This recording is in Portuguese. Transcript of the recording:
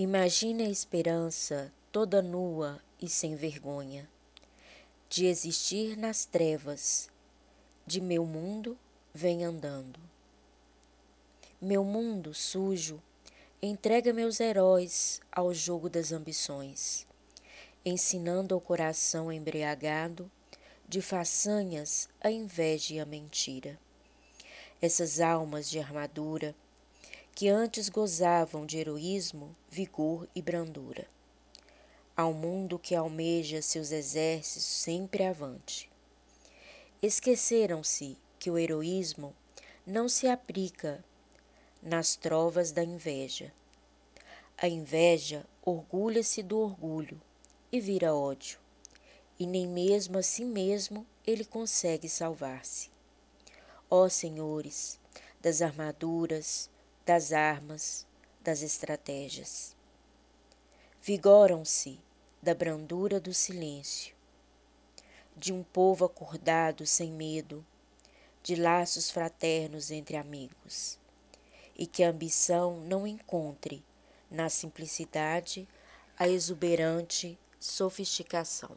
Imagine a esperança toda nua e sem vergonha de existir nas trevas, de meu mundo vem andando. Meu mundo sujo entrega meus heróis ao jogo das ambições, ensinando ao coração embriagado de façanhas a inveja e a mentira. Essas almas de armadura que antes gozavam de heroísmo, vigor e brandura. Ao mundo que almeja seus exércitos sempre avante. Esqueceram-se que o heroísmo não se aplica nas trovas da inveja. A inveja orgulha-se do orgulho e vira ódio, e nem mesmo a si mesmo ele consegue salvar-se. Ó senhores das armaduras, das armas, das estratégias. Vigoram-se da brandura do silêncio, de um povo acordado sem medo, de laços fraternos entre amigos, e que a ambição não encontre na simplicidade a exuberante sofisticação.